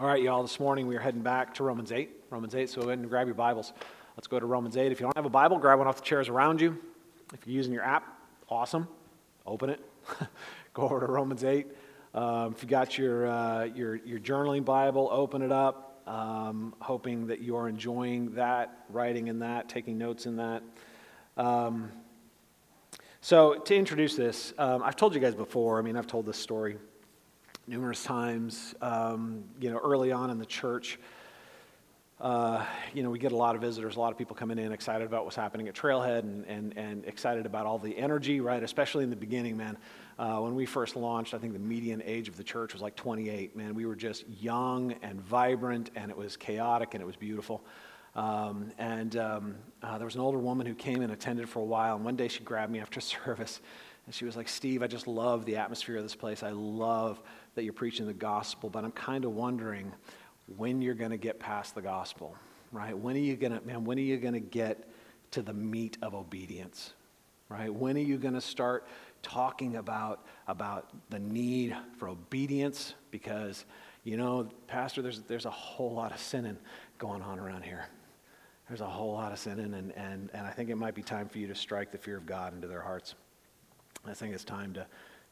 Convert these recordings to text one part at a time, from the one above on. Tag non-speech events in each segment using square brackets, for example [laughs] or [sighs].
All right, y'all, this morning we are heading back to Romans 8. Romans 8, so go ahead and grab your Bibles. Let's go to Romans 8. If you don't have a Bible, grab one off the chairs around you. If you're using your app, awesome. Open it. [laughs] go over to Romans 8. Um, if you got your, uh, your, your journaling Bible, open it up. Um, hoping that you are enjoying that, writing in that, taking notes in that. Um, so, to introduce this, um, I've told you guys before, I mean, I've told this story numerous times. Um, you know, early on in the church, uh, you know, we get a lot of visitors, a lot of people coming in excited about what's happening at Trailhead and, and, and excited about all the energy, right? Especially in the beginning, man. Uh, when we first launched, I think the median age of the church was like 28, man. We were just young and vibrant, and it was chaotic and it was beautiful. Um, and um, uh, there was an older woman who came and attended for a while, and one day she grabbed me after [laughs] service, and she was like, Steve, I just love the atmosphere of this place. I love that you're preaching the gospel, but I'm kind of wondering when you're going to get past the gospel, right? When are you going to, man, when are you going to get to the meat of obedience, right? When are you going to start talking about, about the need for obedience? Because, you know, Pastor, there's, there's a whole lot of sinning going on around here. There's a whole lot of sinning, and, and, and I think it might be time for you to strike the fear of God into their hearts. I think it's time to,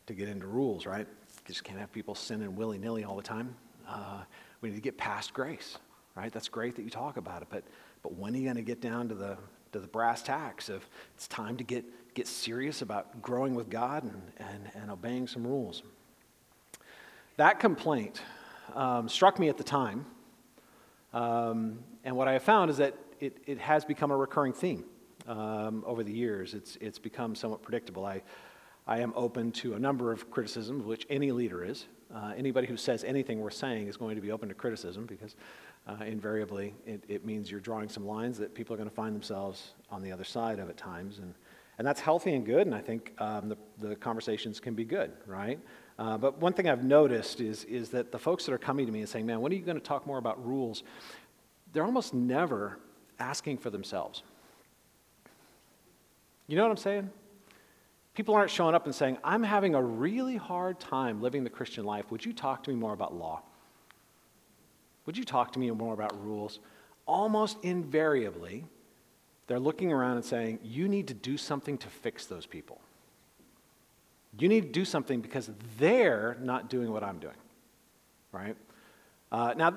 to get into rules, right? Just can't have people sinning willy nilly all the time. Uh, we need to get past grace, right? That's great that you talk about it, but, but when are you going to get down to the, to the brass tacks of it's time to get, get serious about growing with God and, and, and obeying some rules? That complaint um, struck me at the time, um, and what I have found is that it, it has become a recurring theme um, over the years. It's, it's become somewhat predictable. I, I am open to a number of criticisms, which any leader is. Uh, anybody who says anything worth saying is going to be open to criticism because uh, invariably it, it, means you're drawing some lines that people are going to find themselves on the other side of at times. And, and that's healthy and good, and I think um, the, the conversations can be good, right? Uh, but one thing I've noticed is, is that the folks that are coming to me and saying, man, when are you going to talk more about rules? They're almost never asking for themselves. You know what I'm saying? People aren't showing up and saying, I'm having a really hard time living the Christian life. Would you talk to me more about law? Would you talk to me more about rules? Almost invariably, they're looking around and saying, You need to do something to fix those people. You need to do something because they're not doing what I'm doing. Right? Uh, now,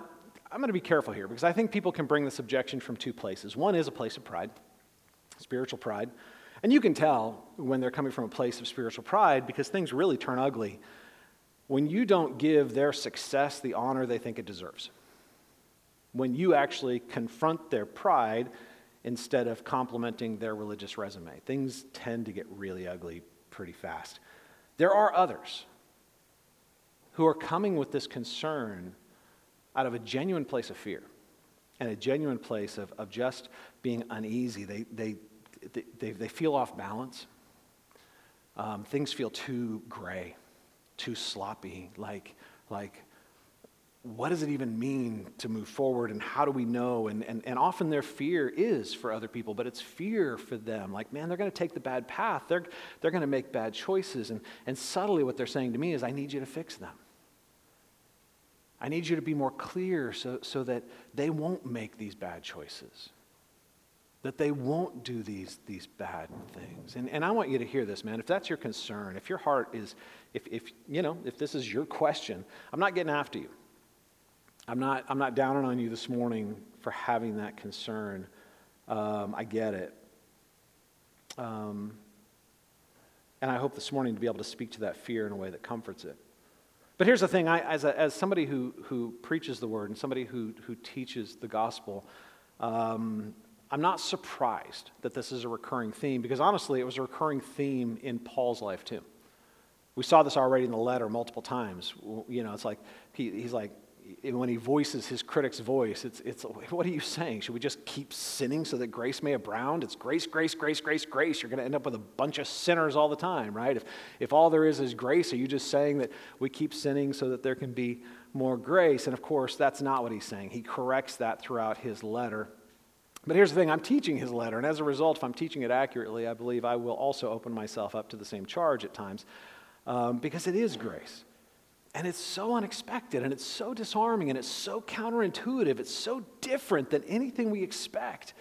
I'm going to be careful here because I think people can bring this objection from two places. One is a place of pride, spiritual pride. And you can tell when they're coming from a place of spiritual pride because things really turn ugly when you don't give their success the honor they think it deserves. When you actually confront their pride instead of complimenting their religious resume. Things tend to get really ugly pretty fast. There are others who are coming with this concern out of a genuine place of fear and a genuine place of, of just being uneasy. They, they, they, they feel off balance. Um, things feel too gray, too sloppy. Like, like, what does it even mean to move forward and how do we know? And, and, and often their fear is for other people, but it's fear for them. Like, man, they're going to take the bad path, they're, they're going to make bad choices. And, and subtly, what they're saying to me is, I need you to fix them. I need you to be more clear so, so that they won't make these bad choices that they won't do these, these bad things. And, and I want you to hear this, man. If that's your concern, if your heart is, if, if, you know, if this is your question, I'm not getting after you. I'm not, I'm not downing on you this morning for having that concern. Um, I get it. Um, and I hope this morning to be able to speak to that fear in a way that comforts it. But here's the thing I, as, a, as somebody who, who preaches the word and somebody who, who teaches the gospel, um, I'm not surprised that this is a recurring theme because honestly, it was a recurring theme in Paul's life too. We saw this already in the letter multiple times. You know, it's like he, he's like, when he voices his critic's voice, it's, it's, what are you saying? Should we just keep sinning so that grace may abound? It's grace, grace, grace, grace, grace. You're going to end up with a bunch of sinners all the time, right? If, if all there is is grace, are you just saying that we keep sinning so that there can be more grace? And of course, that's not what he's saying. He corrects that throughout his letter. But here's the thing I'm teaching his letter, and as a result, if I'm teaching it accurately, I believe I will also open myself up to the same charge at times um, because it is grace. And it's so unexpected and it's so disarming and it's so counterintuitive. It's so different than anything we expect.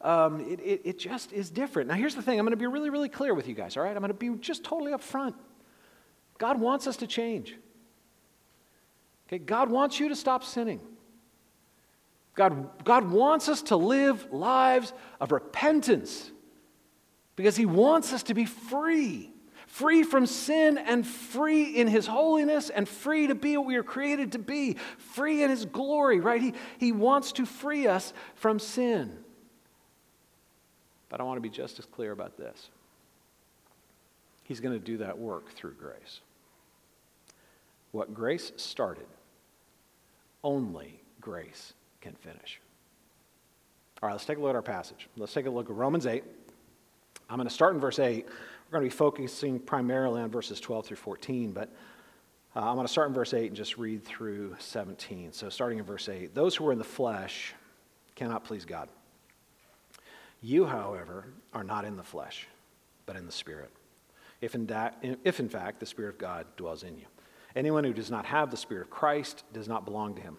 Um, it, it, it just is different. Now, here's the thing I'm going to be really, really clear with you guys, all right? I'm going to be just totally upfront. God wants us to change. Okay, God wants you to stop sinning. God, God wants us to live lives of repentance because He wants us to be free free from sin and free in his holiness and free to be what we are created to be, free in his glory, right? He, he wants to free us from sin. But I want to be just as clear about this. He's going to do that work through grace. What grace started, only grace can finish. All right, let's take a look at our passage. Let's take a look at Romans 8. I'm going to start in verse 8. We're going to be focusing primarily on verses 12 through 14, but uh, I'm going to start in verse 8 and just read through 17. So, starting in verse 8 Those who are in the flesh cannot please God. You, however, are not in the flesh, but in the Spirit. If in, da- if in fact the Spirit of God dwells in you. Anyone who does not have the Spirit of Christ does not belong to him.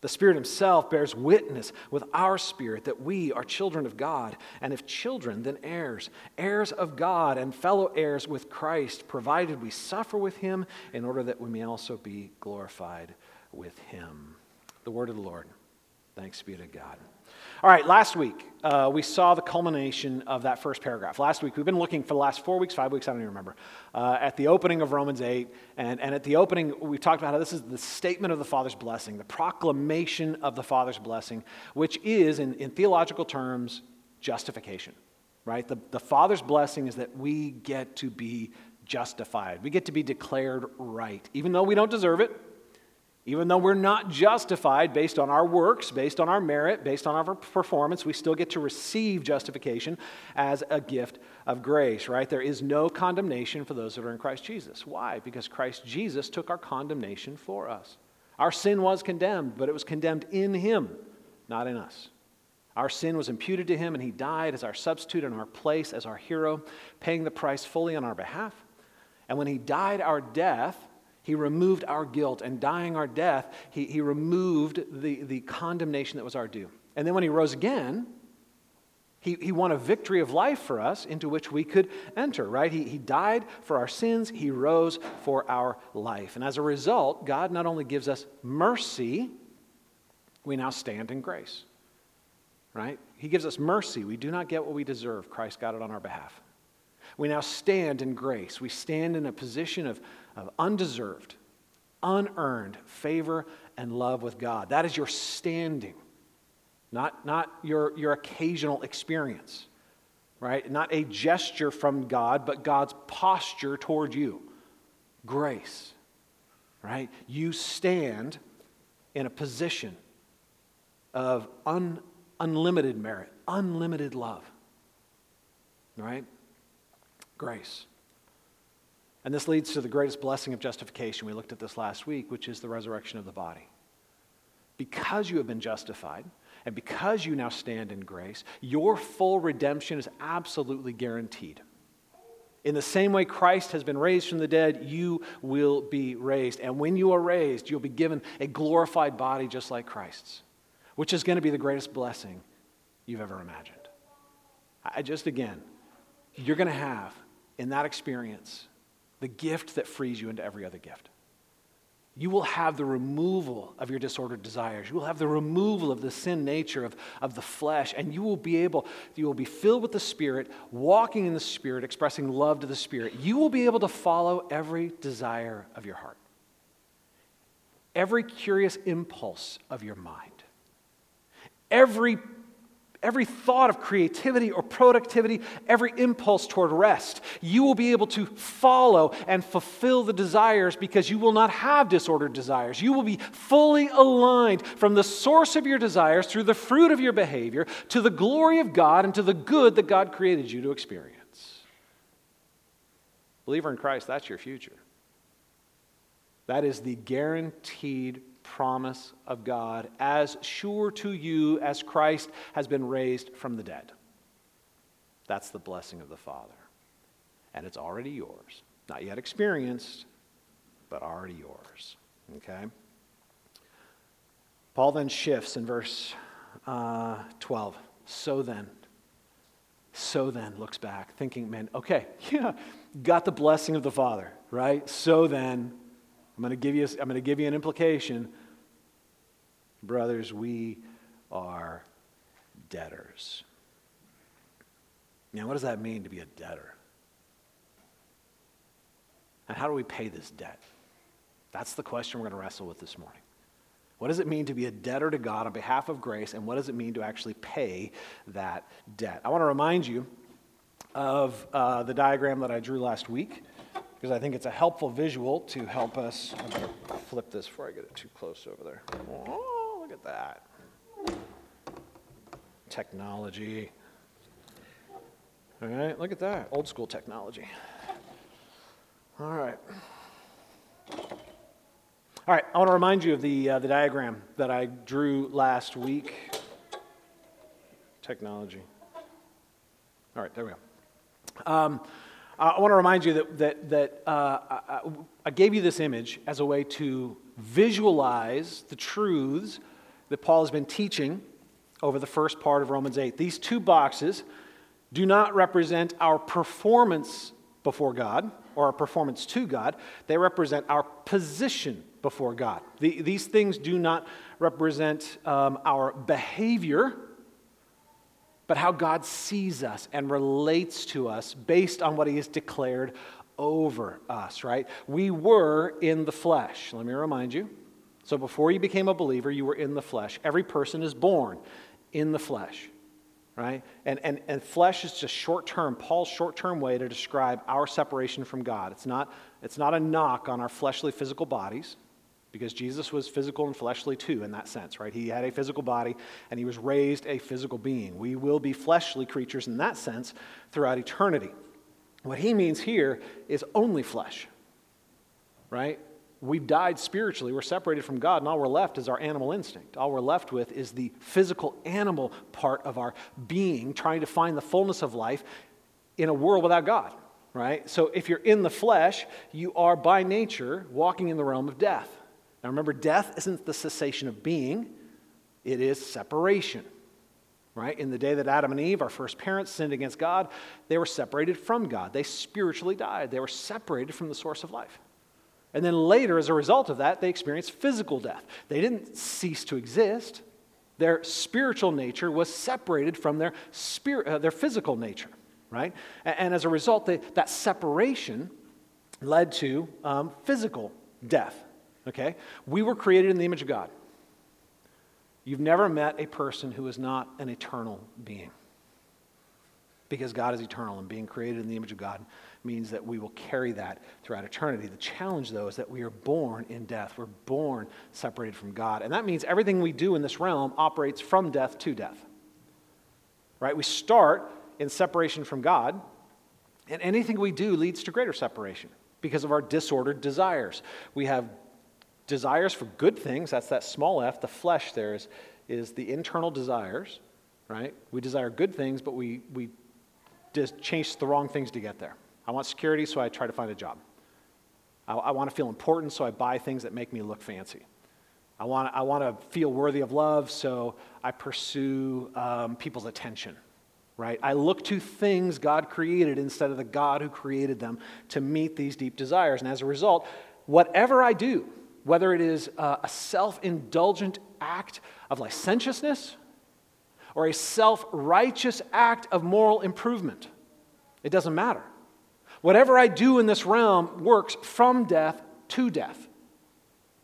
The Spirit Himself bears witness with our spirit that we are children of God, and if children, then heirs, heirs of God and fellow heirs with Christ, provided we suffer with Him in order that we may also be glorified with Him. The word of the Lord. Thanks be to God. All right, last week uh, we saw the culmination of that first paragraph. Last week, we've been looking for the last four weeks, five weeks, I don't even remember, uh, at the opening of Romans 8. And, and at the opening, we talked about how this is the statement of the Father's blessing, the proclamation of the Father's blessing, which is, in, in theological terms, justification, right? The, the Father's blessing is that we get to be justified, we get to be declared right, even though we don't deserve it even though we're not justified based on our works, based on our merit, based on our performance, we still get to receive justification as a gift of grace, right? There is no condemnation for those that are in Christ Jesus. Why? Because Christ Jesus took our condemnation for us. Our sin was condemned, but it was condemned in Him, not in us. Our sin was imputed to Him, and He died as our substitute in our place, as our hero, paying the price fully on our behalf. And when He died our death, he removed our guilt, and dying our death, he, he removed the, the condemnation that was our due. And then when he rose again, he, he won a victory of life for us into which we could enter, right? He, he died for our sins, he rose for our life. And as a result, God not only gives us mercy, we now stand in grace, right? He gives us mercy. We do not get what we deserve. Christ got it on our behalf. We now stand in grace. We stand in a position of, of undeserved, unearned favor and love with God. That is your standing, not, not your, your occasional experience, right? Not a gesture from God, but God's posture toward you. Grace, right? You stand in a position of un, unlimited merit, unlimited love, right? Grace. And this leads to the greatest blessing of justification. We looked at this last week, which is the resurrection of the body. Because you have been justified, and because you now stand in grace, your full redemption is absolutely guaranteed. In the same way Christ has been raised from the dead, you will be raised. And when you are raised, you'll be given a glorified body just like Christ's, which is going to be the greatest blessing you've ever imagined. I just, again, you're going to have in that experience the gift that frees you into every other gift. You will have the removal of your disordered desires. You will have the removal of the sin nature of, of the flesh, and you will be able, you will be filled with the Spirit, walking in the Spirit, expressing love to the Spirit. You will be able to follow every desire of your heart. every curious impulse of your mind, every every thought of creativity or productivity, every impulse toward rest. You will be able to follow and fulfill the desires because you will not have disordered desires. You will be fully aligned from the source of your desires through the fruit of your behavior to the glory of God and to the good that God created you to experience. Believer in Christ, that's your future. That is the guaranteed promise of God, as sure to you as Christ has been raised from the dead. That's the blessing of the Father. And it's already yours. Not yet experienced, but already yours. Okay? Paul then shifts in verse uh, 12. So then, so then looks back, thinking, man, okay, [laughs] yeah, got the blessing of the Father, right? So then, I'm going to give you, I'm going to give you an implication. Brothers, we are debtors. Now, what does that mean to be a debtor? And how do we pay this debt? That's the question we're going to wrestle with this morning. What does it mean to be a debtor to God on behalf of grace, and what does it mean to actually pay that debt? I want to remind you of uh, the diagram that I drew last week because I think it's a helpful visual to help us. I better flip this before I get it too close over there. Oh, look at that. Technology. All right, look at that. Old school technology. All right. All right, I want to remind you of the, uh, the diagram that I drew last week. Technology. All right, there we go. Um, I want to remind you that, that, that uh, I, I gave you this image as a way to visualize the truths that Paul has been teaching over the first part of Romans 8. These two boxes do not represent our performance before God or our performance to God, they represent our position before God. The, these things do not represent um, our behavior but how God sees us and relates to us based on what He has declared over us, right? We were in the flesh. Let me remind you. So before you became a believer, you were in the flesh. Every person is born in the flesh, right? And, and, and flesh is just short term, Paul's short term way to describe our separation from God. It's not, it's not a knock on our fleshly physical bodies because Jesus was physical and fleshly too, in that sense, right? He had a physical body and he was raised a physical being. We will be fleshly creatures in that sense throughout eternity. What he means here is only flesh, right? We've died spiritually. We're separated from God, and all we're left is our animal instinct. All we're left with is the physical animal part of our being, trying to find the fullness of life in a world without God, right? So if you're in the flesh, you are by nature walking in the realm of death. Now remember, death isn't the cessation of being, it is separation. Right? In the day that Adam and Eve, our first parents, sinned against God, they were separated from God. They spiritually died. They were separated from the source of life. And then later, as a result of that, they experienced physical death. They didn't cease to exist. Their spiritual nature was separated from their, spirit, uh, their physical nature, right? And, and as a result, they, that separation led to um, physical death. Okay? We were created in the image of God. You've never met a person who is not an eternal being. Because God is eternal, and being created in the image of God means that we will carry that throughout eternity. The challenge, though, is that we are born in death. We're born separated from God. And that means everything we do in this realm operates from death to death. Right? We start in separation from God, and anything we do leads to greater separation because of our disordered desires. We have desires for good things, that's that small f, the flesh there is, is the internal desires, right? We desire good things, but we, we just chase the wrong things to get there. I want security, so I try to find a job. I, I want to feel important, so I buy things that make me look fancy. I want, I want to feel worthy of love, so I pursue um, people's attention, right? I look to things God created instead of the God who created them to meet these deep desires. And as a result, whatever I do, whether it is uh, a self indulgent act of licentiousness or a self righteous act of moral improvement. It doesn't matter. Whatever I do in this realm works from death to death.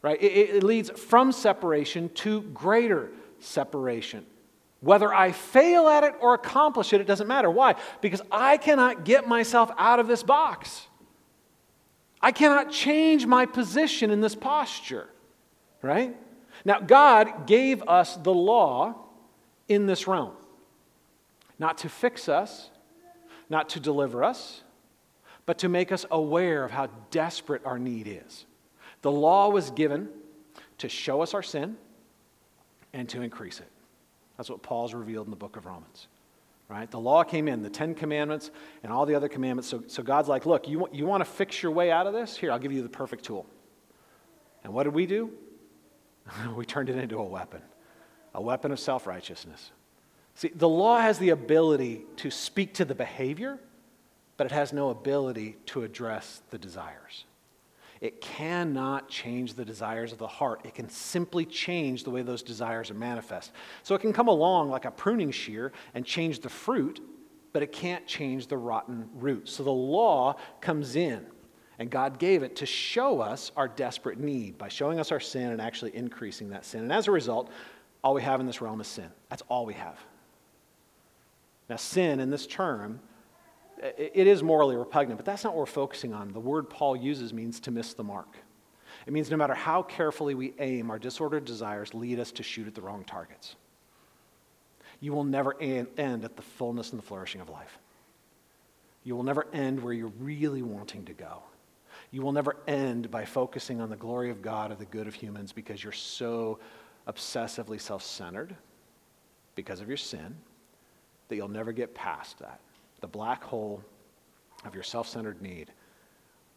right? It, it leads from separation to greater separation. Whether I fail at it or accomplish it, it doesn't matter. Why? Because I cannot get myself out of this box. I cannot change my position in this posture, right? Now, God gave us the law in this realm, not to fix us, not to deliver us, but to make us aware of how desperate our need is. The law was given to show us our sin and to increase it. That's what Paul's revealed in the book of Romans. Right? The law came in, the Ten Commandments and all the other commandments. So, so God's like, look, you, you want to fix your way out of this? Here, I'll give you the perfect tool. And what did we do? [laughs] we turned it into a weapon, a weapon of self righteousness. See, the law has the ability to speak to the behavior, but it has no ability to address the desires. It cannot change the desires of the heart. It can simply change the way those desires are manifest. So it can come along like a pruning shear and change the fruit, but it can't change the rotten root. So the law comes in, and God gave it to show us our desperate need by showing us our sin and actually increasing that sin. And as a result, all we have in this realm is sin. That's all we have. Now, sin in this term it is morally repugnant, but that's not what we're focusing on. The word Paul uses means to miss the mark. It means no matter how carefully we aim, our disordered desires lead us to shoot at the wrong targets. You will never end at the fullness and the flourishing of life. You will never end where you're really wanting to go. You will never end by focusing on the glory of God or the good of humans because you're so obsessively self centered because of your sin that you'll never get past that the black hole of your self centered need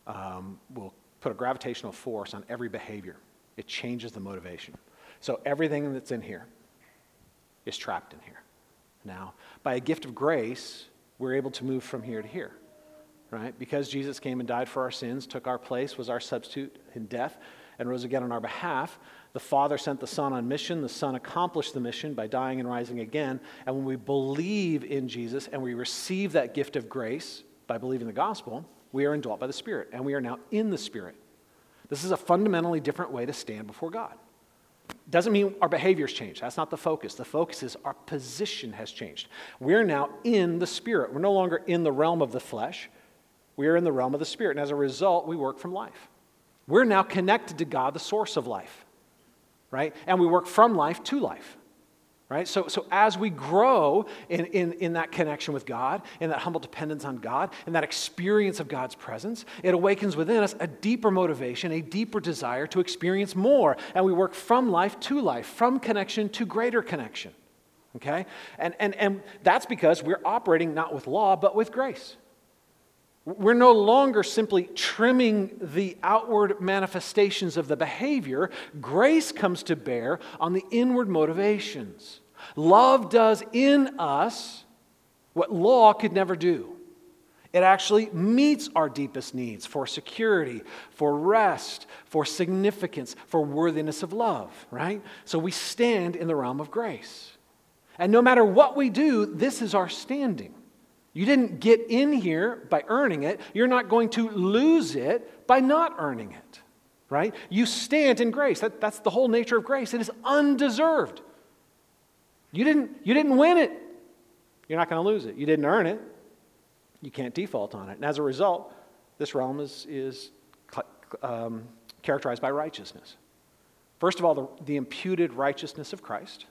um, will put a gravitational force on every behavior. It changes the motivation. So everything that's in here is trapped in here. Now, by a gift of grace, we're able to move from here to here, right? Because Jesus came and died for our sins, took our place, was our substitute in death, and rose again on our behalf. The Father sent the Son on mission. The Son accomplished the mission by dying and rising again. And when we believe in Jesus and we receive that gift of grace by believing the gospel, we are indwelt by the Spirit, and we are now in the Spirit. This is a fundamentally different way to stand before God. Doesn't mean our behaviors change. That's not the focus. The focus is our position has changed. We're now in the Spirit. We're no longer in the realm of the flesh. We are in the realm of the Spirit. And as a result, we work from life. We're now connected to God, the source of life, right? And we work from life to life, right? So, so as we grow in, in, in that connection with God, in that humble dependence on God, in that experience of God's presence, it awakens within us a deeper motivation, a deeper desire to experience more. And we work from life to life, from connection to greater connection, okay? And, and, and that's because we're operating not with law, but with grace. We're no longer simply trimming the outward manifestations of the behavior. Grace comes to bear on the inward motivations. Love does in us what law could never do. It actually meets our deepest needs for security, for rest, for significance, for worthiness of love, right? So we stand in the realm of grace. And no matter what we do, this is our standing. You didn't get in here by earning it. You're not going to lose it by not earning it, right? You stand in grace. That, that's the whole nature of grace. It is undeserved. You didn't, you didn't win it. You're not going to lose it. You didn't earn it. You can't default on it. And as a result, this realm is, is um, characterized by righteousness. First of all, the, the imputed righteousness of Christ.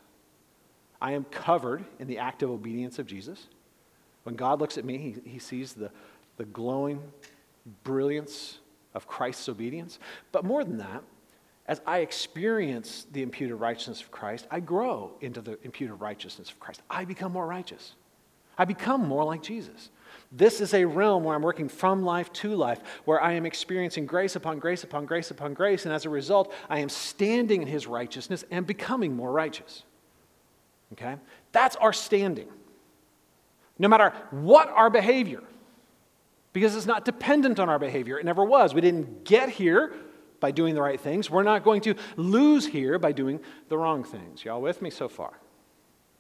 I am covered in the active obedience of Jesus. When God looks at me, he, he sees the, the glowing brilliance of Christ's obedience. But more than that, as I experience the imputed righteousness of Christ, I grow into the imputed righteousness of Christ. I become more righteous. I become more like Jesus. This is a realm where I'm working from life to life, where I am experiencing grace upon grace upon grace upon grace, and as a result, I am standing in his righteousness and becoming more righteous. Okay? That's our standing no matter what our behavior, because it's not dependent on our behavior. It never was. We didn't get here by doing the right things. We're not going to lose here by doing the wrong things. Y'all with me so far?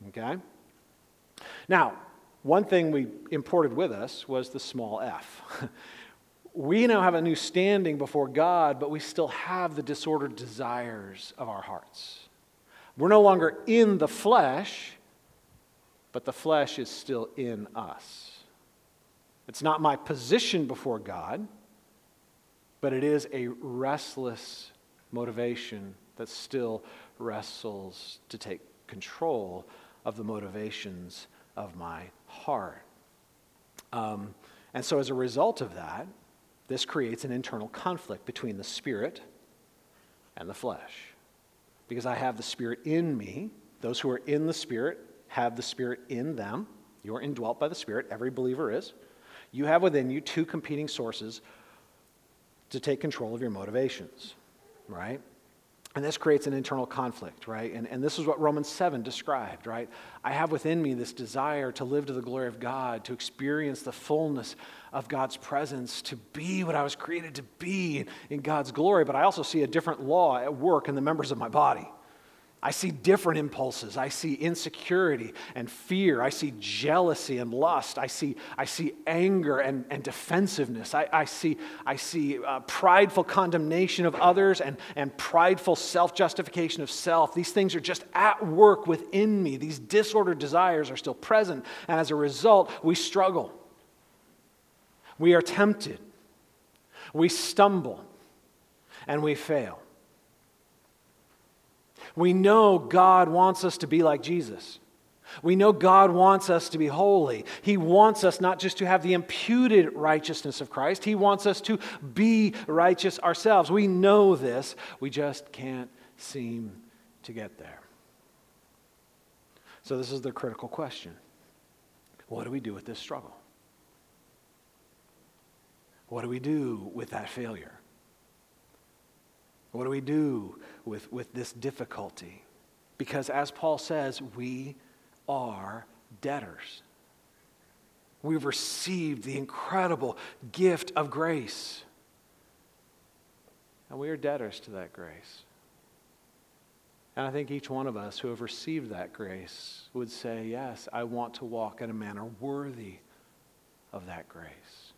Okay? Now, one thing we imported with us was the small f. [laughs] we now have a new standing before God, but we still have the disordered desires of our hearts. We're no longer in the flesh, but the flesh is still in us. It's not my position before God, but it is a restless motivation that still wrestles to take control of the motivations of my heart. Um, and so, as a result of that, this creates an internal conflict between the spirit and the flesh. Because I have the spirit in me, those who are in the spirit have the spirit in them. You're indwelt by the spirit, every believer is. You have within you two competing sources to take control of your motivations, right? And this creates an internal conflict, right? And, and this is what Romans 7 described, right? I have within me this desire to live to the glory of God, to experience the fullness of God's presence, to be what I was created to be in God's glory. But I also see a different law at work in the members of my body. I see different impulses. I see insecurity and fear. I see jealousy and lust. I see, I see anger and, and defensiveness. I, I see, I see uh, prideful condemnation of others and, and prideful self justification of self. These things are just at work within me. These disordered desires are still present. And as a result, we struggle. We are tempted. We stumble. And we fail. We know God wants us to be like Jesus. We know God wants us to be holy. He wants us not just to have the imputed righteousness of Christ, He wants us to be righteous ourselves. We know this, we just can't seem to get there. So, this is the critical question What do we do with this struggle? What do we do with that failure? What do we do with, with this difficulty? Because as Paul says, we are debtors. We've received the incredible gift of grace. And we are debtors to that grace. And I think each one of us who have received that grace would say, Yes, I want to walk in a manner worthy of that grace.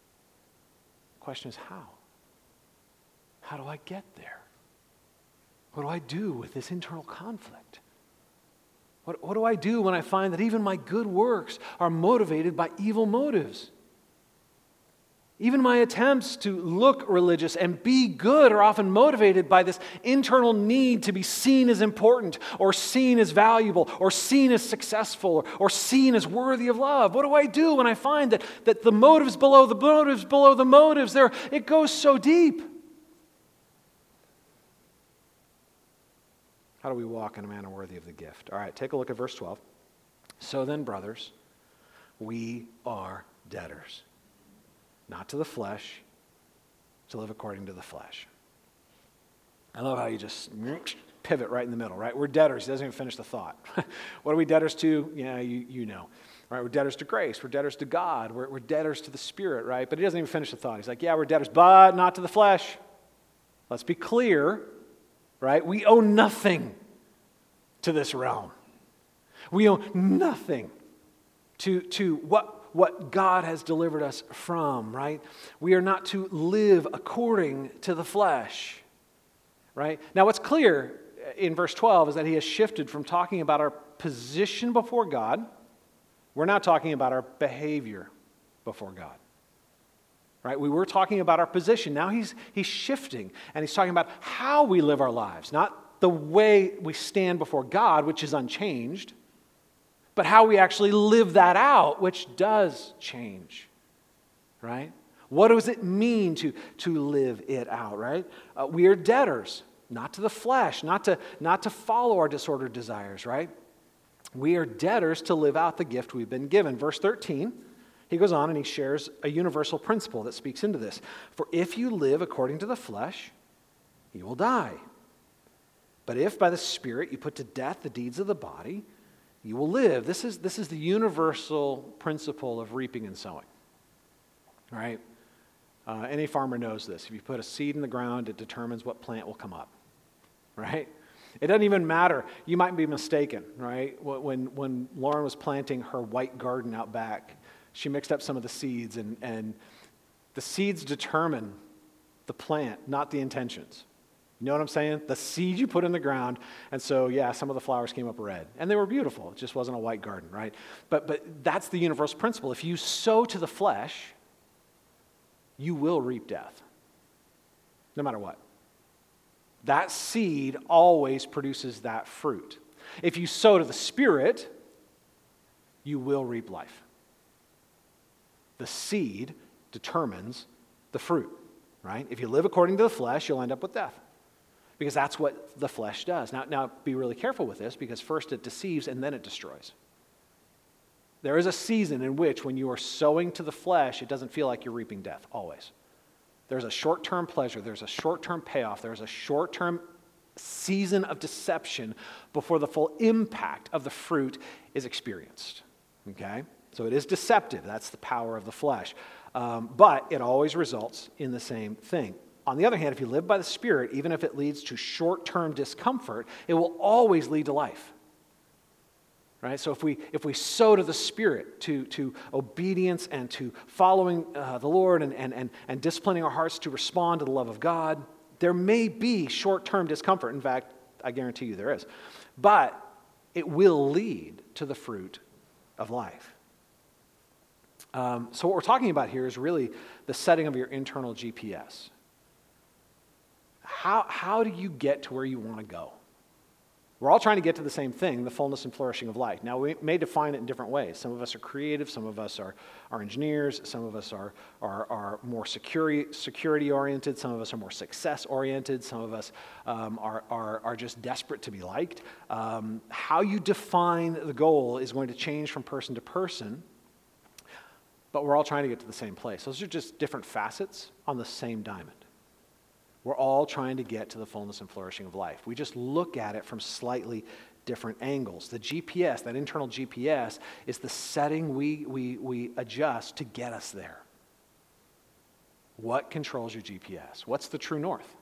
The question is, how? How do I get there? What do I do with this internal conflict? What, what do I do when I find that even my good works are motivated by evil motives? Even my attempts to look religious and be good are often motivated by this internal need to be seen as important or seen as valuable or seen as successful or, or seen as worthy of love. What do I do when I find that, that the motives below the motives below the motives there it goes so deep? How do we walk in a manner worthy of the gift? All right, take a look at verse 12. So then, brothers, we are debtors, not to the flesh, to live according to the flesh. I love how you just pivot right in the middle, right? We're debtors. He doesn't even finish the thought. [laughs] what are we debtors to? Yeah, you, you know. Right? We're debtors to grace. We're debtors to God. We're, we're debtors to the Spirit, right? But he doesn't even finish the thought. He's like, yeah, we're debtors, but not to the flesh. Let's be clear right? We owe nothing to this realm. We owe nothing to, to what, what God has delivered us from, right? We are not to live according to the flesh, right? Now, what's clear in verse 12 is that he has shifted from talking about our position before God, we're not talking about our behavior before God. Right? We were talking about our position. Now he's, he's shifting and he's talking about how we live our lives, not the way we stand before God, which is unchanged, but how we actually live that out, which does change. Right? What does it mean to, to live it out, right? Uh, we are debtors, not to the flesh, not to, not to follow our disordered desires, right? We are debtors to live out the gift we've been given. Verse 13 he goes on and he shares a universal principle that speaks into this. For if you live according to the flesh, you will die. But if by the Spirit you put to death the deeds of the body, you will live. This is, this is the universal principle of reaping and sowing. Right? Uh, any farmer knows this. If you put a seed in the ground, it determines what plant will come up. Right? It doesn't even matter. You might be mistaken, right? When, when Lauren was planting her white garden out back, she mixed up some of the seeds and, and The seeds determine the plant, not the intentions. You know what I'm saying? The seed you put in the ground. And so, yeah, some of the flowers came up red. And they were beautiful. It just wasn't a white garden, right? But, but that's the universal principle. If you sow to the flesh, you will reap death, no matter what. That seed always produces that fruit. If you sow to the Spirit, you will reap life. The seed determines the fruit, right? If you live according to the flesh, you'll end up with death because that's what the flesh does. Now, now be really careful with this because first it deceives and then it destroys. There is a season in which, when you are sowing to the flesh, it doesn't feel like you're reaping death, always. There's a short term pleasure, there's a short term payoff, there's a short term season of deception before the full impact of the fruit is experienced. Okay? So it is deceptive. That's the power of the flesh. Um, but it always results in the same thing. On the other hand, if you live by the Spirit, even if it leads to short term discomfort, it will always lead to life. Right? So if we, if we sow to the Spirit, to, to obedience and to following uh, the Lord and, and, and, and disciplining our hearts to respond to the love of God, there may be short term discomfort. In fact, I guarantee you there is. But it will lead to the fruit of life. Um, so, what we're talking about here is really the setting of your internal GPS how, how do you get to where you want to go? We're all trying to get to the same thing, the fullness and flourishing of life. Now, we may define it in different ways. Some of us are creative, some of us are, are engineers, some of us are, are, are more security, security oriented, some of us are more success oriented, some of us um, are, are, are just desperate to be liked. Um, how you define the goal is going to change from person to person, but we're all trying to get to the same place. Those are just different facets on the same diamond. We're all trying to get to the fullness and flourishing of life. We just look at it from slightly different angles. The GPS, that internal GPS, is the setting we, we, we adjust to get us there. What controls your GPS? What's the true north?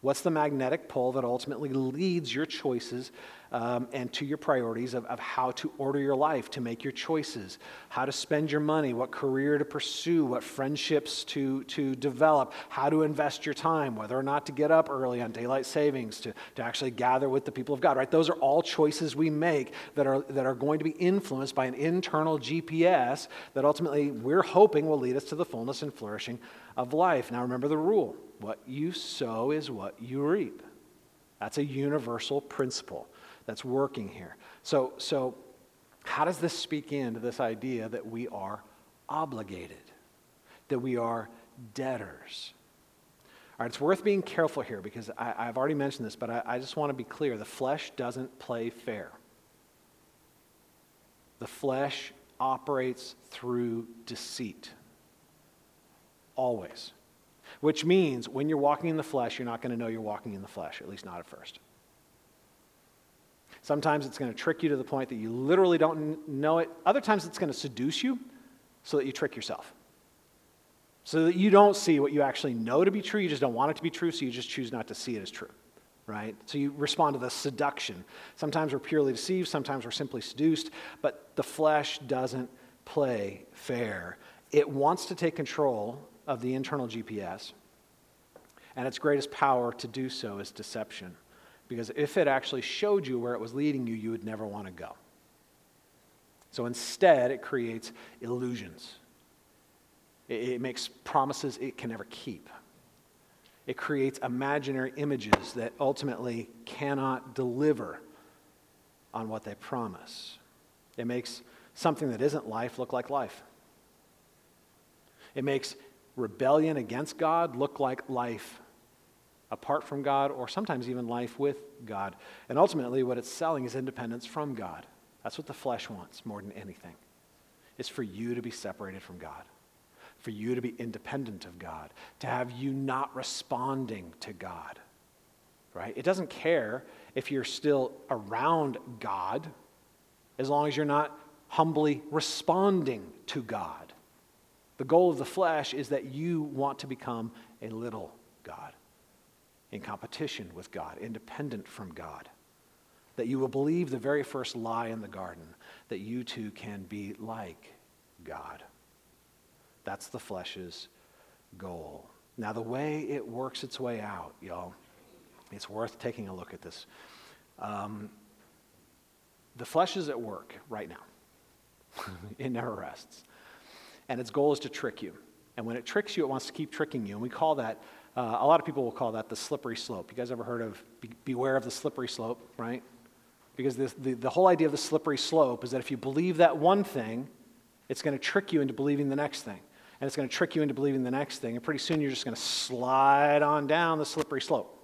What's the magnetic pull that ultimately leads your choices um, and to your priorities of, of how to order your life, to make your choices, how to spend your money, what career to pursue, what friendships to, to develop, how to invest your time, whether or not to get up early on daylight savings, to, to actually gather with the people of God, right? Those are all choices we make that are, that are going to be influenced by an internal GPS that ultimately we're hoping will lead us to the fullness and flourishing of life. Now remember the rule what you sow is what you reap. That's a universal principle that's working here. So, so how does this speak into this idea that we are obligated, that we are debtors? All right, it's worth being careful here because I, have already mentioned this, but I, I just want to be clear. The flesh doesn't play fair. The flesh operates through deceit. Always. Which means when you're walking in the flesh, you're not going to know you're walking in the flesh, at least not at first. Sometimes it's going to trick you to the point that you literally don't know it. Other times it's going to seduce you so that you trick yourself. So that you don't see what you actually know to be true. You just don't want it to be true, so you just choose not to see it as true. Right? So you respond to the seduction. Sometimes we're purely deceived, sometimes we're simply seduced, but the flesh doesn't play fair. It wants to take control of the internal GPS, and its greatest power to do so is deception. Because if it actually showed you where it was leading you, you would never want to go. So instead, it creates illusions. It, it makes promises it can never keep. It creates imaginary images that ultimately cannot deliver on what they promise. It makes something that isn't life look like life. It makes rebellion against God look like life apart from God, or sometimes even life with God. And ultimately, what it's selling is independence from God. That's what the flesh wants more than anything. It's for you to be separated from God, for you to be independent of God, to have you not responding to God. Right? It doesn't care if you're still around God as long as you're not humbly responding to God. The goal of the flesh is that you want to become a little God, in competition with God, independent from God. That you will believe the very first lie in the garden, that you too can be like God. That's the flesh's goal. Now, the way it works its way out, y'all, it's worth taking a look at this. Um, the flesh is at work right now, [laughs] it never rests. And its goal is to trick you. And when it tricks you, it wants to keep tricking you. And we call that, uh, a lot of people will call that the slippery slope. You guys ever heard of be- beware of the slippery slope, right? Because this, the, the whole idea of the slippery slope is that if you believe that one thing, it's going to trick you into believing the next thing. And it's going to trick you into believing the next thing. And pretty soon you're just going to slide on down the slippery slope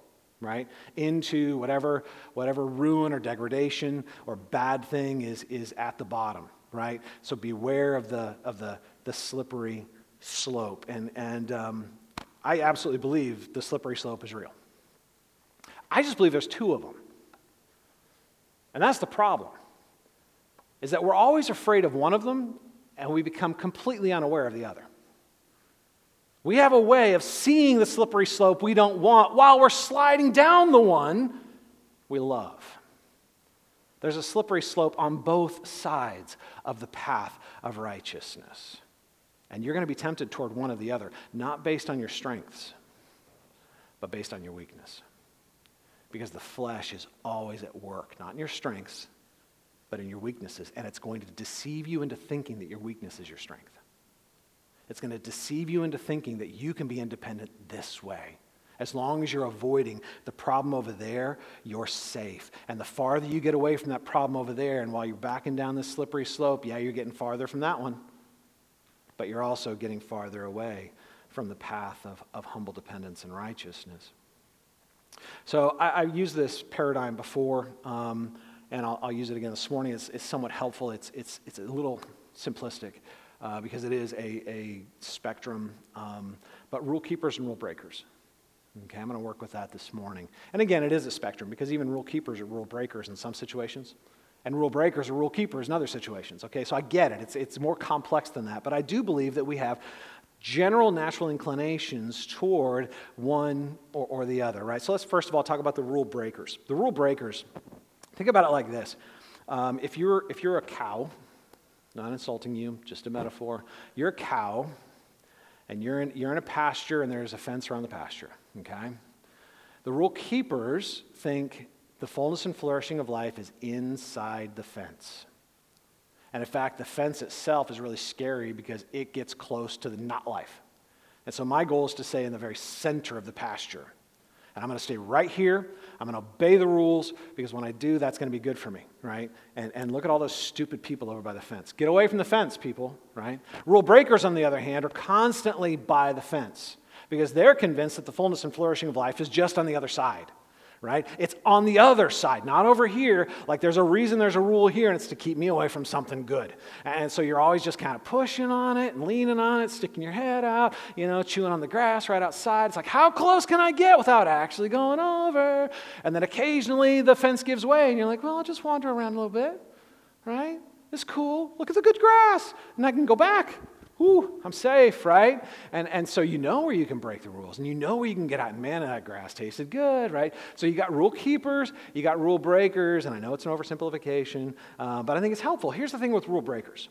right into whatever whatever ruin or degradation or bad thing is is at the bottom right so beware of the of the the slippery slope and and um, i absolutely believe the slippery slope is real i just believe there's two of them and that's the problem is that we're always afraid of one of them and we become completely unaware of the other. We have a way of seeing the slippery slope we don't want while we're sliding down the one we love. There's a slippery slope on both sides of the path of righteousness. And you're going to be tempted toward one or the other, not based on your strengths, but based on your weakness. Because the flesh is always at work, not in your strengths, but in your weaknesses. And it's going to deceive you into thinking that your weakness is your strength. It's going to deceive you into thinking that you can be independent this way. As long as you're avoiding the problem over there, you're safe. And the farther you get away from that problem over there, and while you're backing down this slippery slope, yeah, you're getting farther from that one, but you're also getting farther away from the path of, of humble dependence and righteousness. So I, have used this paradigm before. Um, and I'll, I'll, use it again this morning. It's, it's somewhat helpful. It's, it's, it's a little simplistic uh, because it is a, a spectrum, um, but rule keepers and rule breakers. Okay, I'm going to work with that this morning. And again, it is a spectrum because even rule keepers are rule breakers in some situations, and rule breakers are rule keepers in other situations. Okay, so I get it. It's, it's more complex than that. But I do believe that we have general natural inclinations toward one or, or the other, right? So let's first of all talk about the rule breakers. The rule breakers Think about it like this um, if, you're, if you're a cow, not insulting you, just a metaphor, you're a cow and you're in, you're in a pasture and there's a fence around the pasture, okay? The rule keepers think the fullness and flourishing of life is inside the fence. And in fact, the fence itself is really scary because it gets close to the not life. And so my goal is to stay in the very center of the pasture and I'm going to stay right here. I'm going to obey the rules because when I do, that's going to be good for me, right? And, and look at all those stupid people over by the fence. Get away from the fence, people, right? Rule breakers, on the other hand, are constantly by the fence because they're convinced that the fullness and flourishing of life is just on the other side right? It's on the other side, not over here. Like there's a reason there's a rule here, and it's to keep me away from something good. And so you're always just kind of pushing on it and leaning on it, sticking your head out, you know, chewing on the grass right outside. It's like, how close can I get without actually going over? And then occasionally the fence gives way, and you're like, well, I'll just wander around a little bit, right? It's cool. Look at the good grass. And I can go back Whew, I'm safe, right? And, and so you know where you can break the rules and you know where you can get out. And man, that grass tasted good, right? So you got rule keepers, you got rule breakers, and I know it's an oversimplification, uh, but I think it's helpful. Here's the thing with rule breakers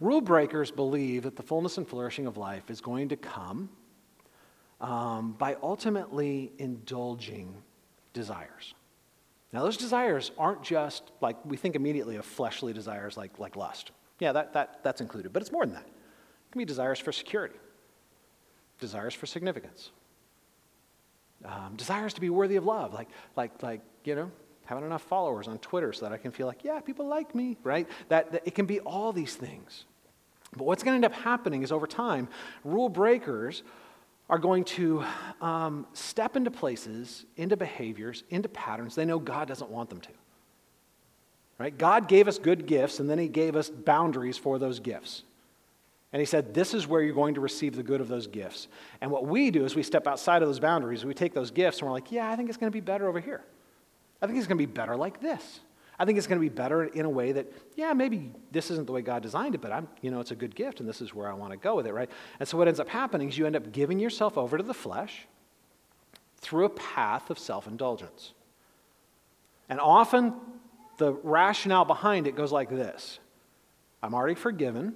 rule breakers believe that the fullness and flourishing of life is going to come um, by ultimately indulging desires. Now, those desires aren't just like we think immediately of fleshly desires like, like lust. Yeah, that, that, that's included, but it's more than that. It can be desires for security, desires for significance, um, desires to be worthy of love, like, like, like, you know, having enough followers on Twitter so that I can feel like, yeah, people like me, right? That, that it can be all these things. But what's going to end up happening is over time, rule breakers are going to um, step into places, into behaviors, into patterns they know God doesn't want them to. Right? God gave us good gifts, and then He gave us boundaries for those gifts. And He said, This is where you're going to receive the good of those gifts. And what we do is we step outside of those boundaries, we take those gifts, and we're like, Yeah, I think it's going to be better over here. I think it's going to be better like this. I think it's going to be better in a way that, yeah, maybe this isn't the way God designed it, but I'm, you know, it's a good gift, and this is where I want to go with it, right? And so what ends up happening is you end up giving yourself over to the flesh through a path of self indulgence. And often the rationale behind it goes like this I'm already forgiven.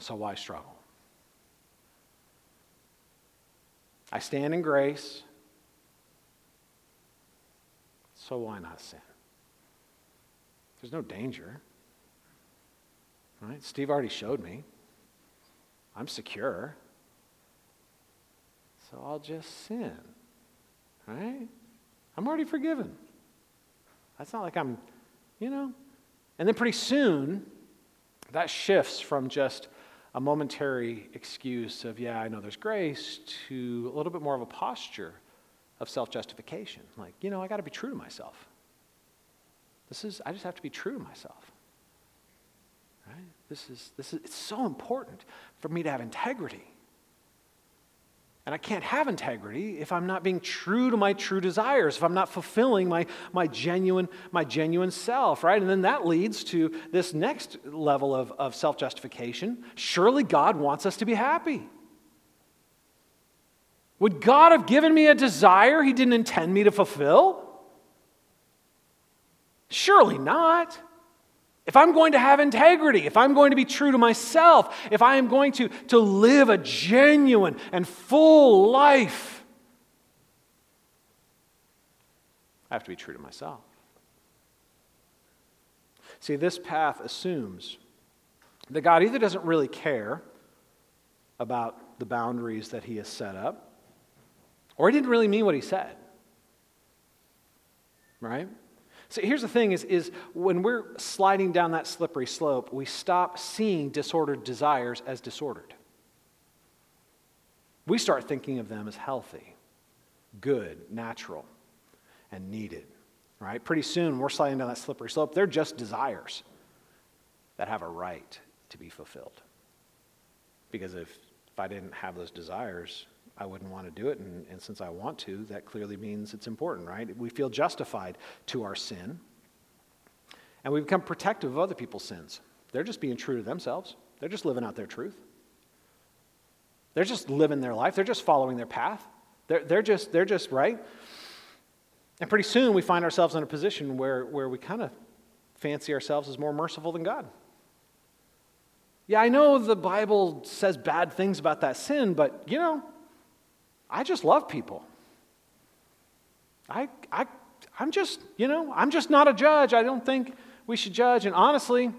So why struggle? I stand in grace. So why not sin? There's no danger. Right? Steve already showed me. I'm secure. So I'll just sin. Right? I'm already forgiven. That's not like I'm, you know. And then pretty soon, that shifts from just a momentary excuse of, yeah, I know there's grace, to a little bit more of a posture of self justification. Like, you know, I got to be true to myself. This is, I just have to be true to myself. Right? This is, this is, it's so important for me to have integrity. And I can't have integrity if I'm not being true to my true desires, if I'm not fulfilling my, my, genuine, my genuine self, right? And then that leads to this next level of, of self justification. Surely God wants us to be happy. Would God have given me a desire he didn't intend me to fulfill? Surely not. If I'm going to have integrity, if I'm going to be true to myself, if I am going to, to live a genuine and full life, I have to be true to myself. See, this path assumes that God either doesn't really care about the boundaries that He has set up, or He didn't really mean what He said. Right? So here's the thing is, is when we're sliding down that slippery slope, we stop seeing disordered desires as disordered. We start thinking of them as healthy, good, natural, and needed. Right? Pretty soon we're sliding down that slippery slope. They're just desires that have a right to be fulfilled. Because if, if I didn't have those desires, I wouldn't want to do it. And, and since I want to, that clearly means it's important, right? We feel justified to our sin. And we become protective of other people's sins. They're just being true to themselves, they're just living out their truth. They're just living their life, they're just following their path. They're, they're, just, they're just right. And pretty soon we find ourselves in a position where, where we kind of fancy ourselves as more merciful than God. Yeah, I know the Bible says bad things about that sin, but you know, I just love people. I, I, I'm just, you know, I'm just not a judge. I don't think we should judge. And honestly,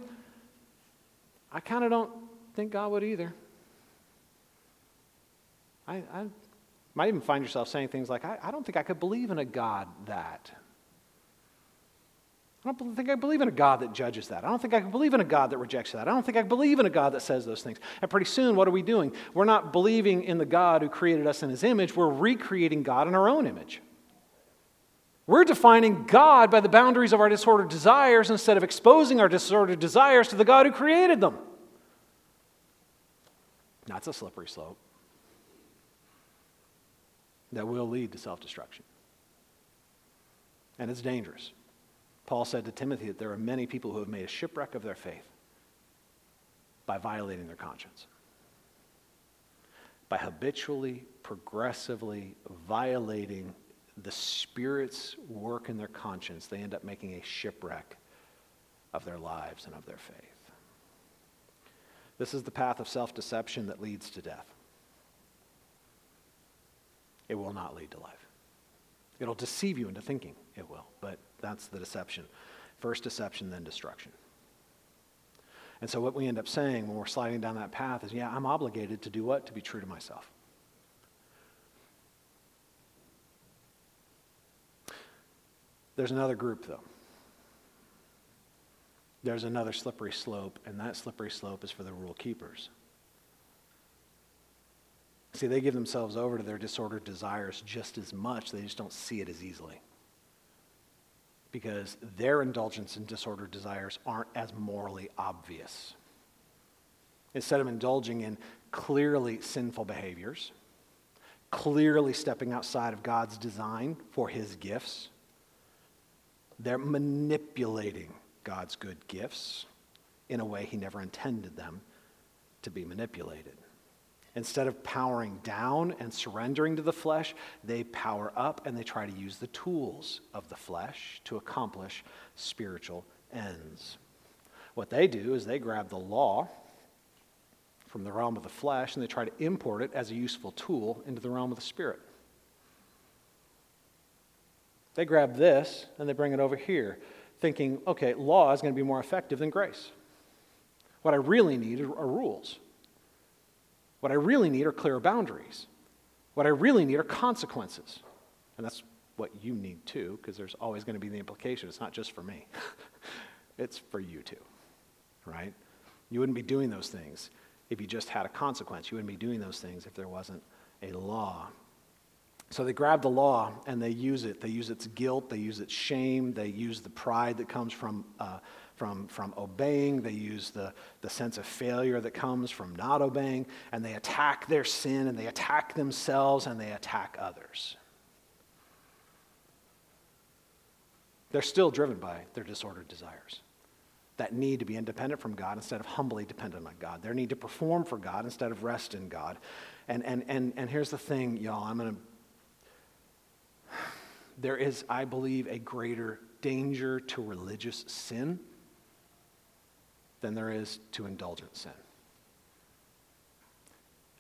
I kind of don't think God would either. I, I might even find yourself saying things like, I, I don't think I could believe in a God that. I don't think I believe in a God that judges that. I don't think I can believe in a God that rejects that. I don't think I believe in a God that says those things. And pretty soon, what are we doing? We're not believing in the God who created us in his image, we're recreating God in our own image. We're defining God by the boundaries of our disordered desires instead of exposing our disordered desires to the God who created them. That's a slippery slope that will lead to self destruction. And it's dangerous. Paul said to Timothy that there are many people who have made a shipwreck of their faith by violating their conscience. By habitually, progressively violating the Spirit's work in their conscience, they end up making a shipwreck of their lives and of their faith. This is the path of self deception that leads to death. It will not lead to life. It'll deceive you into thinking it will, but that's the deception. First deception, then destruction. And so, what we end up saying when we're sliding down that path is, yeah, I'm obligated to do what? To be true to myself. There's another group, though. There's another slippery slope, and that slippery slope is for the rule keepers. See, they give themselves over to their disordered desires just as much, they just don't see it as easily because their indulgence in disordered desires aren't as morally obvious. Instead of indulging in clearly sinful behaviors, clearly stepping outside of God's design for his gifts, they're manipulating God's good gifts in a way he never intended them to be manipulated. Instead of powering down and surrendering to the flesh, they power up and they try to use the tools of the flesh to accomplish spiritual ends. What they do is they grab the law from the realm of the flesh and they try to import it as a useful tool into the realm of the spirit. They grab this and they bring it over here, thinking, okay, law is going to be more effective than grace. What I really need are rules. What I really need are clear boundaries. What I really need are consequences. And that's what you need too, because there's always going to be the implication. It's not just for me, [laughs] it's for you too, right? You wouldn't be doing those things if you just had a consequence. You wouldn't be doing those things if there wasn't a law. So they grab the law and they use it. They use its guilt, they use its shame, they use the pride that comes from, uh, from, from obeying, they use the, the sense of failure that comes from not obeying, and they attack their sin and they attack themselves and they attack others. They're still driven by their disordered desires that need to be independent from God instead of humbly dependent on God. Their need to perform for God instead of rest in God. And, and, and, and here's the thing, y'all, I'm going [sighs] to. There is, I believe, a greater danger to religious sin than there is to indulgent sin.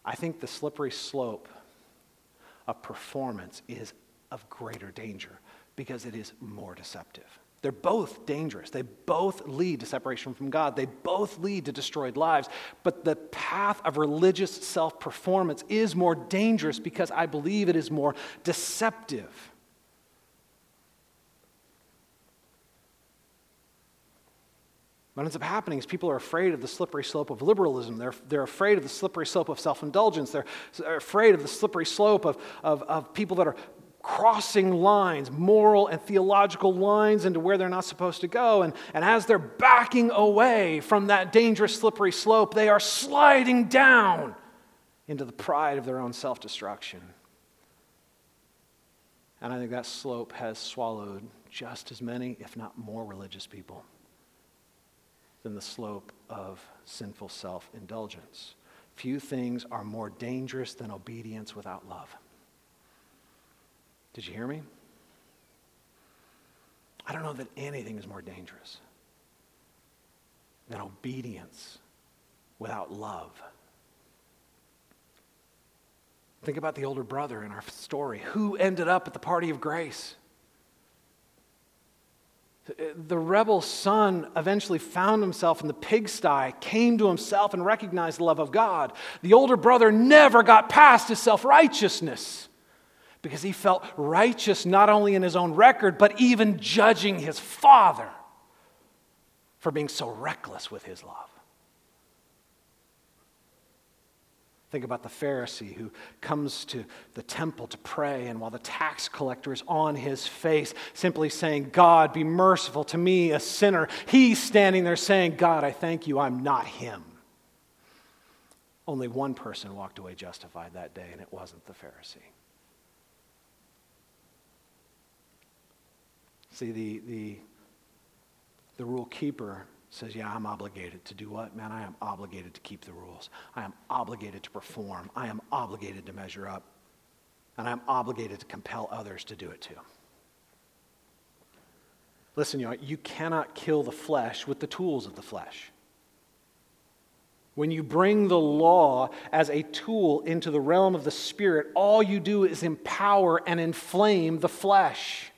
I think the slippery slope of performance is of greater danger because it is more deceptive. They're both dangerous. They both lead to separation from God. They both lead to destroyed lives. But the path of religious self performance is more dangerous because I believe it is more deceptive. What ends up happening is people are afraid of the slippery slope of liberalism. They're, they're afraid of the slippery slope of self indulgence. They're, they're afraid of the slippery slope of, of, of people that are crossing lines, moral and theological lines into where they're not supposed to go. And, and as they're backing away from that dangerous, slippery slope, they are sliding down into the pride of their own self destruction. And I think that slope has swallowed just as many, if not more, religious people than the slope of sinful self indulgence. Few things are more dangerous than obedience without love. Did you hear me? I don't know that anything is more dangerous than obedience without love. Think about the older brother in our story. Who ended up at the party of grace? The rebel son eventually found himself in the pigsty, came to himself, and recognized the love of God. The older brother never got past his self righteousness because he felt righteous not only in his own record, but even judging his father for being so reckless with his love. Think about the Pharisee who comes to the temple to pray, and while the tax collector is on his face, simply saying, God, be merciful to me, a sinner, he's standing there saying, God, I thank you, I'm not him. Only one person walked away justified that day, and it wasn't the Pharisee. See, the, the, the rule keeper says, Yeah, I'm obligated to do what? Man, I am obligated to keep the rules. I am obligated to perform. I am obligated to measure up. And I'm obligated to compel others to do it too. Listen, know, you cannot kill the flesh with the tools of the flesh. When you bring the law as a tool into the realm of the spirit, all you do is empower and inflame the flesh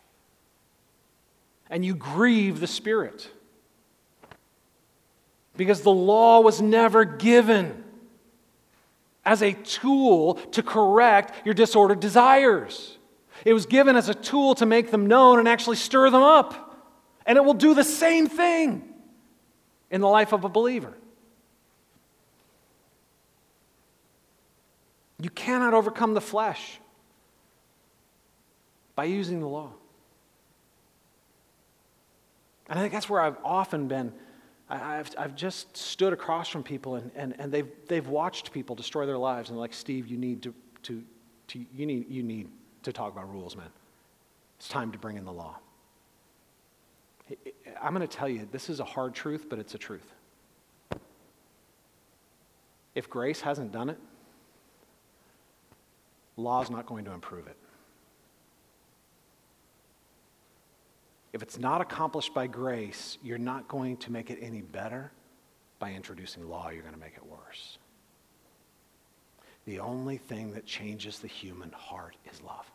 and you grieve the Spirit. Because the law was never given as a tool to correct your disordered desires. It was given as a tool to make them known and actually stir them up. And it will do the same thing in the life of a believer. You cannot overcome the flesh by using the law. And I think that's where I've often been. I've, I've just stood across from people and, and, and they've, they've watched people destroy their lives and like, Steve, you need to, to, to, you, need, you need to talk about rules, man. It's time to bring in the law. I'm going to tell you, this is a hard truth, but it's a truth. If grace hasn't done it, law is not going to improve it. If it's not accomplished by grace, you're not going to make it any better by introducing law, you're going to make it worse. the only thing that changes the human heart is love.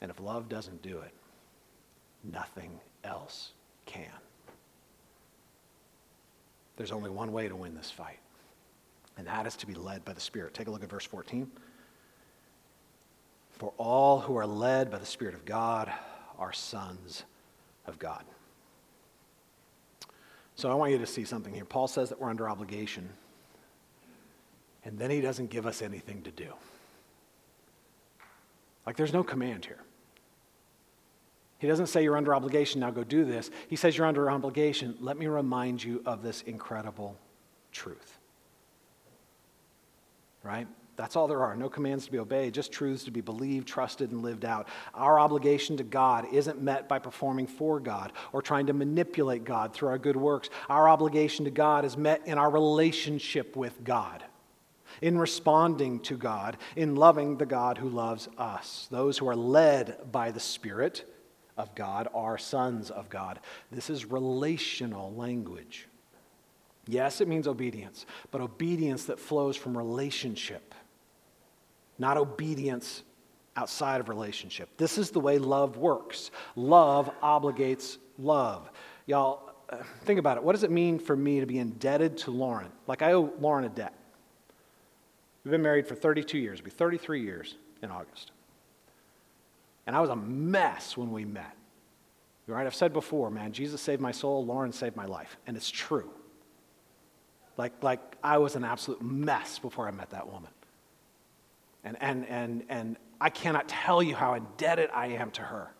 And if love doesn't do it, nothing else can. There's only one way to win this fight, and that is to be led by the Spirit. Take a look at verse 14. For all who are led by the Spirit of God are sons of God. So I want you to see something here. Paul says that we're under obligation, and then he doesn't give us anything to do. Like there's no command here. He doesn't say you're under obligation, now go do this. He says you're under obligation. Let me remind you of this incredible truth. Right? That's all there are. No commands to be obeyed, just truths to be believed, trusted, and lived out. Our obligation to God isn't met by performing for God or trying to manipulate God through our good works. Our obligation to God is met in our relationship with God, in responding to God, in loving the God who loves us. Those who are led by the Spirit of God are sons of God. This is relational language. Yes, it means obedience, but obedience that flows from relationship, not obedience outside of relationship. This is the way love works. Love obligates love. Y'all, uh, think about it. What does it mean for me to be indebted to Lauren? Like I owe Lauren a debt. We've been married for 32 years, it'll be 33 years in August. And I was a mess when we met. Right? I've said before, man, Jesus saved my soul, Lauren saved my life. And it's true. Like, like I was an absolute mess before I met that woman. And, and, and, and I cannot tell you how indebted I am to her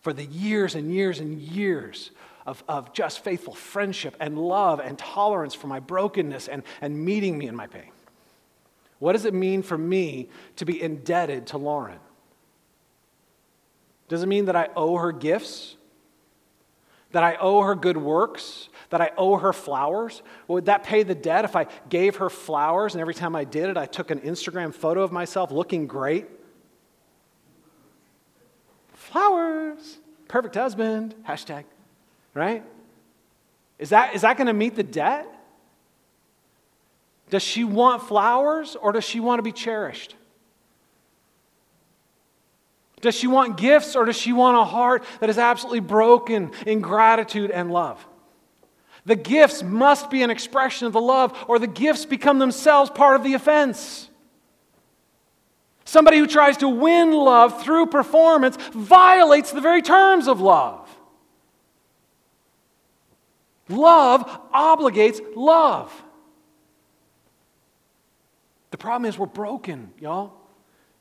for the years and years and years of, of just faithful friendship and love and tolerance for my brokenness and, and meeting me in my pain. What does it mean for me to be indebted to Lauren? Does it mean that I owe her gifts? That I owe her good works? That I owe her flowers? Would that pay the debt if I gave her flowers and every time I did it, I took an Instagram photo of myself looking great? Flowers, perfect husband, hashtag, right? Is that, is that going to meet the debt? Does she want flowers or does she want to be cherished? Does she want gifts or does she want a heart that is absolutely broken in gratitude and love? The gifts must be an expression of the love, or the gifts become themselves part of the offense. Somebody who tries to win love through performance violates the very terms of love. Love obligates love. The problem is we're broken, y'all.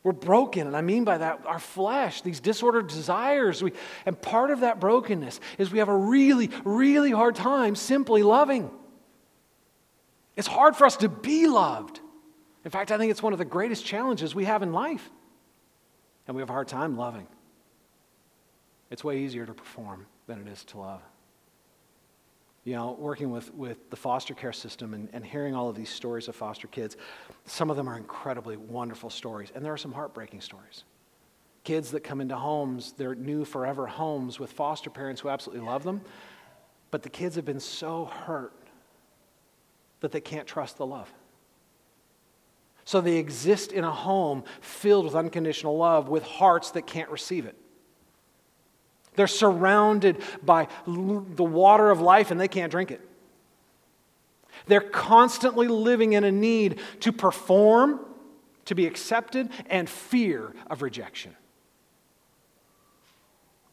We're broken, and I mean by that our flesh, these disordered desires. We, and part of that brokenness is we have a really, really hard time simply loving. It's hard for us to be loved. In fact, I think it's one of the greatest challenges we have in life. And we have a hard time loving. It's way easier to perform than it is to love you know, working with, with the foster care system and, and hearing all of these stories of foster kids, some of them are incredibly wonderful stories, and there are some heartbreaking stories. Kids that come into homes, they're new forever homes with foster parents who absolutely love them, but the kids have been so hurt that they can't trust the love. So they exist in a home filled with unconditional love with hearts that can't receive it. They're surrounded by the water of life and they can't drink it. They're constantly living in a need to perform, to be accepted, and fear of rejection.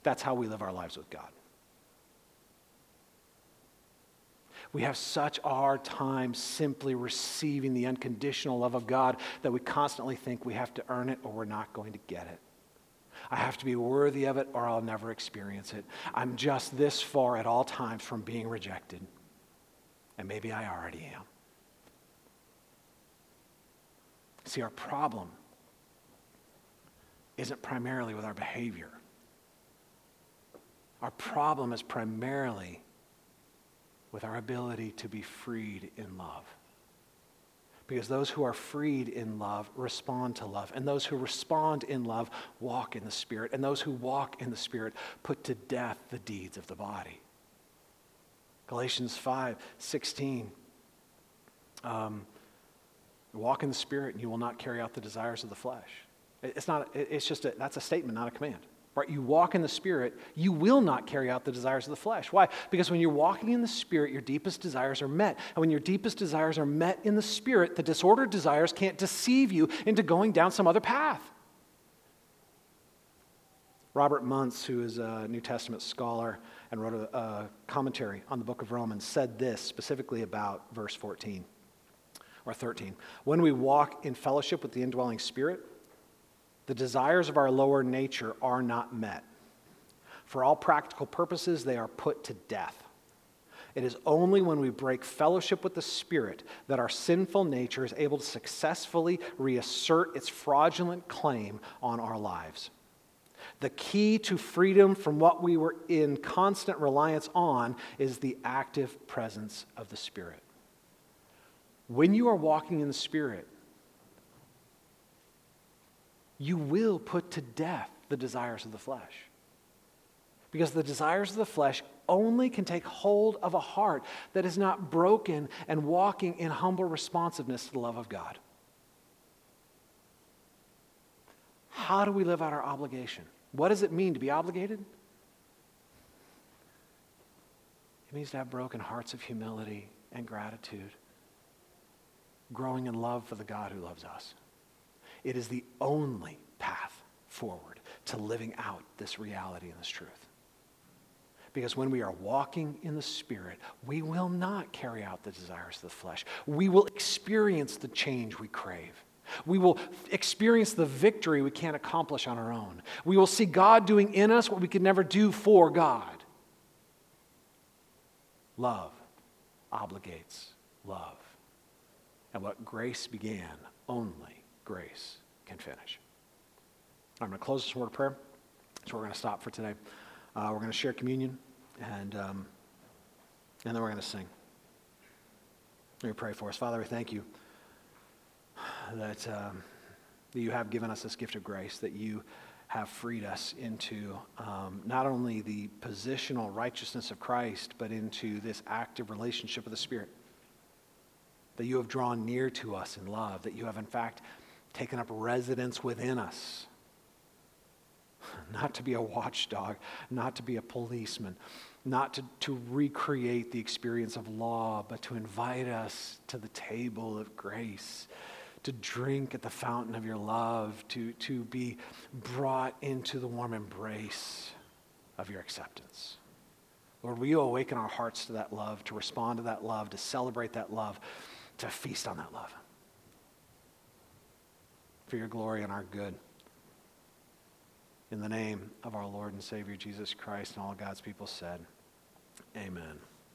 That's how we live our lives with God. We have such a hard time simply receiving the unconditional love of God that we constantly think we have to earn it or we're not going to get it. I have to be worthy of it or I'll never experience it. I'm just this far at all times from being rejected. And maybe I already am. See, our problem isn't primarily with our behavior. Our problem is primarily with our ability to be freed in love. Because those who are freed in love respond to love. And those who respond in love walk in the Spirit. And those who walk in the Spirit put to death the deeds of the body. Galatians 5 16. Um, Walk in the Spirit, and you will not carry out the desires of the flesh. It's, not, it's just a, that's a statement, not a command. Right? You walk in the Spirit, you will not carry out the desires of the flesh. Why? Because when you're walking in the Spirit, your deepest desires are met. And when your deepest desires are met in the Spirit, the disordered desires can't deceive you into going down some other path. Robert Mounce, who is a New Testament scholar and wrote a, a commentary on the book of Romans, said this specifically about verse 14 or 13. When we walk in fellowship with the indwelling Spirit, the desires of our lower nature are not met. For all practical purposes, they are put to death. It is only when we break fellowship with the Spirit that our sinful nature is able to successfully reassert its fraudulent claim on our lives. The key to freedom from what we were in constant reliance on is the active presence of the Spirit. When you are walking in the Spirit, you will put to death the desires of the flesh. Because the desires of the flesh only can take hold of a heart that is not broken and walking in humble responsiveness to the love of God. How do we live out our obligation? What does it mean to be obligated? It means to have broken hearts of humility and gratitude, growing in love for the God who loves us. It is the only path forward to living out this reality and this truth. Because when we are walking in the Spirit, we will not carry out the desires of the flesh. We will experience the change we crave. We will experience the victory we can't accomplish on our own. We will see God doing in us what we could never do for God. Love obligates love. And what grace began, only grace can finish. I'm going to close this word of prayer. So we're going to stop for today. Uh, we're going to share communion, and, um, and then we're going to sing. Let me pray for us. Father, we thank you that, um, that you have given us this gift of grace, that you have freed us into um, not only the positional righteousness of Christ, but into this active relationship with the Spirit. That you have drawn near to us in love, that you have, in fact, taken up residence within us. Not to be a watchdog, not to be a policeman, not to, to recreate the experience of law, but to invite us to the table of grace, to drink at the fountain of your love, to, to be brought into the warm embrace of your acceptance. Lord, will you awaken our hearts to that love, to respond to that love, to celebrate that love, to feast on that love? For your glory and our good. In the name of our Lord and Savior Jesus Christ and all God's people said, Amen.